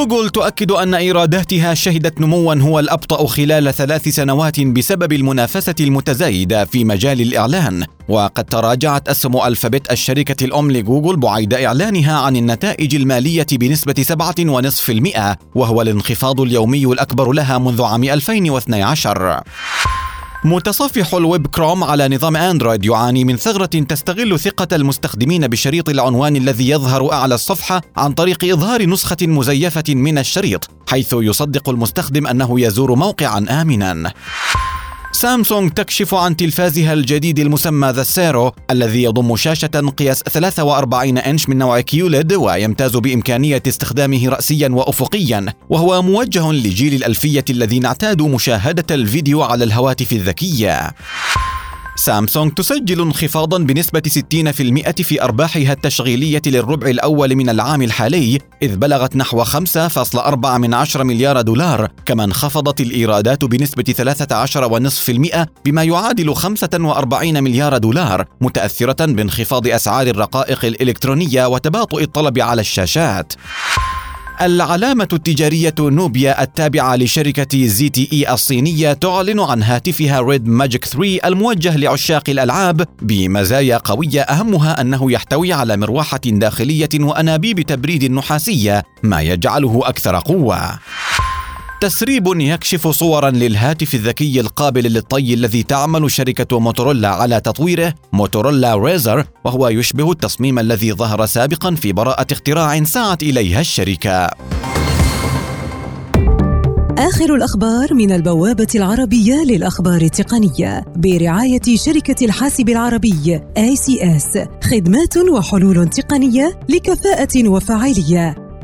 جوجل تؤكد أن إيراداتها شهدت نموا هو الأبطأ خلال ثلاث سنوات بسبب المنافسة المتزايدة في مجال الإعلان. وقد تراجعت أسهم ألفابت الشركة الأم لجوجل بعد إعلانها عن النتائج المالية بنسبة 7.5% وهو الانخفاض اليومي الأكبر لها منذ عام 2012 متصفح الويب كروم على نظام أندرويد يعاني من ثغرة تستغل ثقة المستخدمين بشريط العنوان الذي يظهر أعلى الصفحة عن طريق إظهار نسخة مزيفة من الشريط، حيث يصدق المستخدم أنه يزور موقعا امنا. سامسونج تكشف عن تلفازها الجديد المسمى ذا سيرو الذي يضم شاشة قياس 43 إنش من نوع كيوليد ويمتاز بإمكانية استخدامه رأسيا وأفقيا. وهو موجه لجيل الألفية الذين اعتادوا مشاهدة الفيديو على الهواتف الذكية. سامسونج تسجل انخفاضا بنسبة 60% في أرباحها التشغيلية للربع الأول من العام الحالي إذ بلغت نحو 5.4 مليار دولار كما انخفضت الإيرادات بنسبة 13.5% بما يعادل 45 مليار دولار متأثرة بانخفاض أسعار الرقائق الإلكترونية وتباطؤ الطلب على الشاشات. العلامة التجارية نوبيا التابعة لشركة زي تي إي الصينية تعلن عن هاتفها ريد ماجيك 3 الموجه لعشاق الألعاب بمزايا قوية أهمها أنه يحتوي على مروحة داخلية وأنابيب تبريد نحاسية ما يجعله أكثر قوة. تسريب يكشف صورا للهاتف الذكي القابل للطي الذي تعمل شركة موتورولا على تطويره موتورولا ريزر وهو يشبه التصميم الذي ظهر سابقا في براءة اختراع سعت إليها الشركة. آخر الأخبار من البوابة العربية للأخبار التقنية برعاية شركة الحاسب العربي ACS خدمات وحلول تقنية لكفاءة وفاعلية.